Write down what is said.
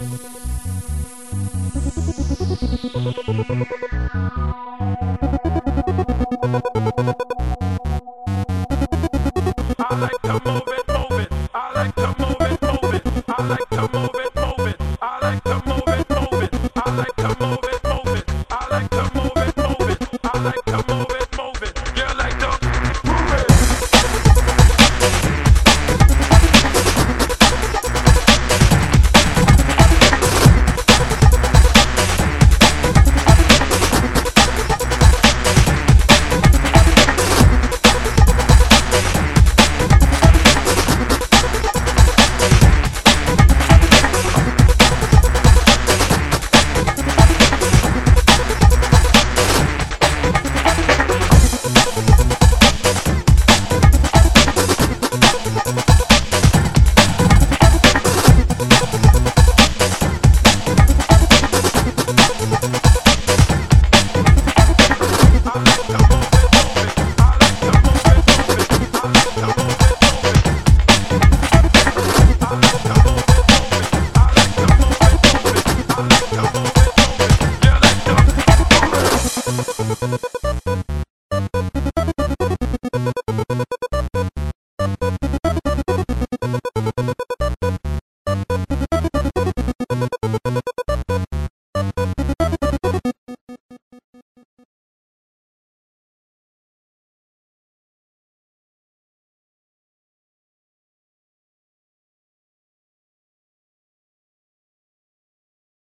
I like to move it, move it. I like to move it, move it. I like to. move move it, it. I like to.